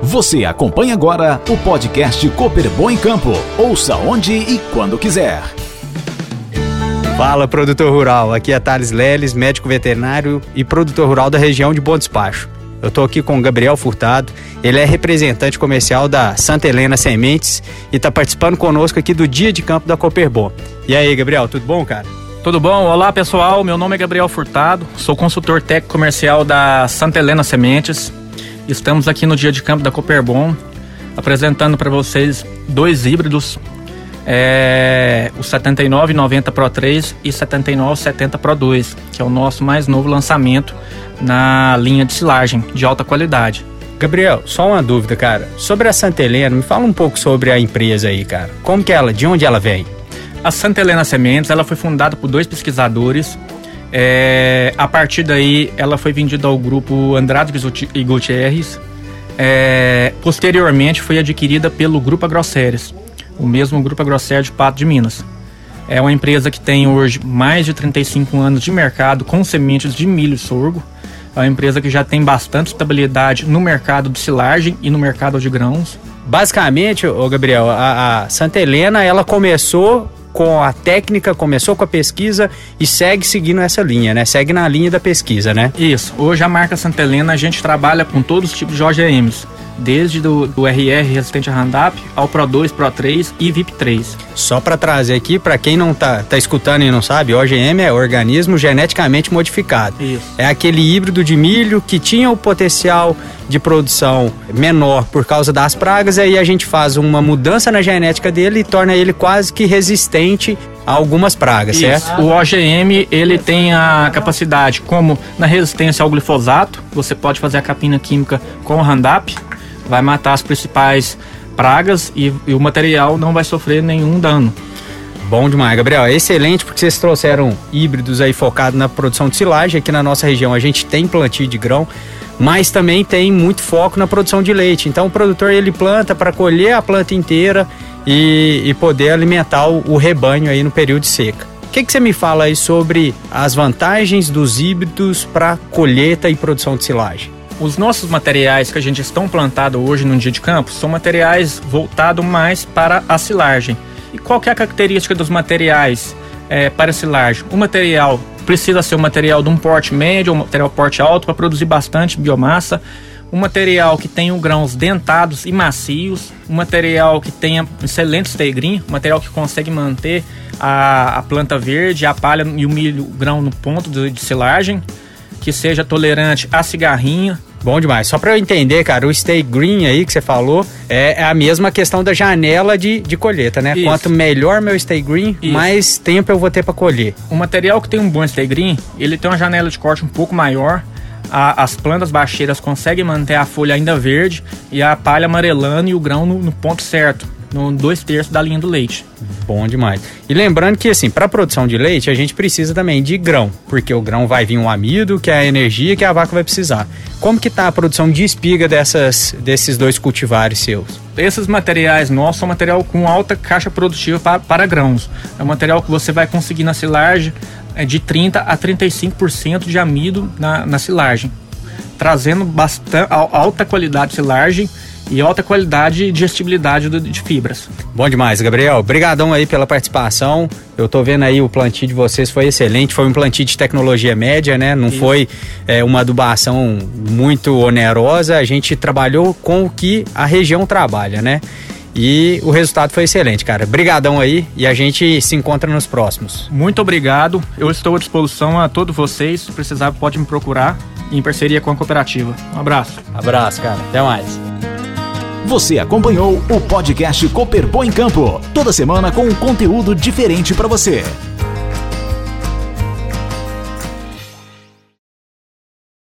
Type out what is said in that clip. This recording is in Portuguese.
Você acompanha agora o podcast Cooper Bom em Campo. Ouça onde e quando quiser. Fala, produtor rural. Aqui é Thales Leles, médico veterinário e produtor rural da região de Bom Despacho. Eu estou aqui com o Gabriel Furtado, ele é representante comercial da Santa Helena Sementes e está participando conosco aqui do Dia de Campo da Cooperbon. E aí, Gabriel, tudo bom, cara? Tudo bom? Olá, pessoal. Meu nome é Gabriel Furtado, sou consultor técnico comercial da Santa Helena Sementes. Estamos aqui no dia de campo da Cooperbon, apresentando para vocês dois híbridos, é, o 7990 Pro 3 e 7970 Pro 2, que é o nosso mais novo lançamento na linha de silagem de alta qualidade. Gabriel, só uma dúvida, cara. Sobre a Santa Helena, me fala um pouco sobre a empresa aí, cara. Como que ela, de onde ela vem? A Santa Helena Sementes, ela foi fundada por dois pesquisadores é, a partir daí, ela foi vendida ao grupo Andrade e Gutierrez. É, posteriormente, foi adquirida pelo Grupo Agroceres, o mesmo Grupo Agroceres de Pato de Minas. É uma empresa que tem hoje mais de 35 anos de mercado com sementes de milho e sorgo. É uma empresa que já tem bastante estabilidade no mercado de silagem e no mercado de grãos. Basicamente, o Gabriel, a, a Santa Helena ela começou com a técnica, começou com a pesquisa e segue seguindo essa linha, né? Segue na linha da pesquisa, né? Isso. Hoje a marca Santa Helena a gente trabalha com todos os tipos de OGMs desde do, do RR resistente a Roundup ao Pro 2, Pro 3 e VIP 3. Só para trazer aqui, para quem não tá, tá escutando e não sabe, OGM é organismo geneticamente modificado. Isso. É aquele híbrido de milho que tinha o potencial de produção menor por causa das pragas, aí a gente faz uma mudança na genética dele e torna ele quase que resistente a algumas pragas, Isso. certo? O OGM, ele tem a capacidade, como na resistência ao glifosato, você pode fazer a capina química com o Roundup, vai matar as principais pragas e, e o material não vai sofrer nenhum dano. Bom demais, Gabriel. É excelente porque vocês trouxeram híbridos aí focados na produção de silagem. Aqui na nossa região a gente tem plantio de grão, mas também tem muito foco na produção de leite. Então o produtor ele planta para colher a planta inteira e, e poder alimentar o, o, rebanho aí no período seca. O que, que você me fala aí sobre as vantagens dos híbridos para colheita e produção de silagem? Os nossos materiais que a gente estão plantado hoje no dia de campo são materiais voltados mais para a silagem. E qual é a característica dos materiais é, para silagem? O material precisa ser um material de um porte médio um material porte alto para produzir bastante biomassa. Um material que tenha grãos dentados e macios, um material que tenha excelente stegrim, um material que consegue manter a, a planta verde, a palha e o milho, o grão no ponto de, de silagem, que seja tolerante a cigarrinha, Bom demais. Só para eu entender, cara, o stay green aí que você falou é, é a mesma questão da janela de, de colheita, né? Isso. Quanto melhor meu stay green, Isso. mais tempo eu vou ter para colher. O material que tem um bom stay green, ele tem uma janela de corte um pouco maior. A, as plantas baixeiras conseguem manter a folha ainda verde e a palha amarelando e o grão no, no ponto certo no dois terços da linha do leite. Bom demais. E lembrando que, assim, para produção de leite, a gente precisa também de grão, porque o grão vai vir um amido, que é a energia que a vaca vai precisar. Como que tá a produção de espiga dessas, desses dois cultivares seus? Esses materiais nossos são material com alta caixa produtiva para, para grãos. É um material que você vai conseguir na silagem é, de 30 a 35% de amido na, na silagem, trazendo bastante alta qualidade de silagem e alta qualidade e digestibilidade de fibras. Bom demais, Gabriel. Obrigadão aí pela participação. Eu tô vendo aí o plantio de vocês foi excelente, foi um plantio de tecnologia média, né? Não Isso. foi é, uma adubação muito onerosa. A gente trabalhou com o que a região trabalha, né? E o resultado foi excelente, cara. Obrigadão aí e a gente se encontra nos próximos. Muito obrigado. Eu estou à disposição a todos vocês. Se precisar, pode me procurar em parceria com a cooperativa. Um abraço. Abraço, cara. Até mais. Você acompanhou o podcast Cooper em Campo, toda semana com um conteúdo diferente para você.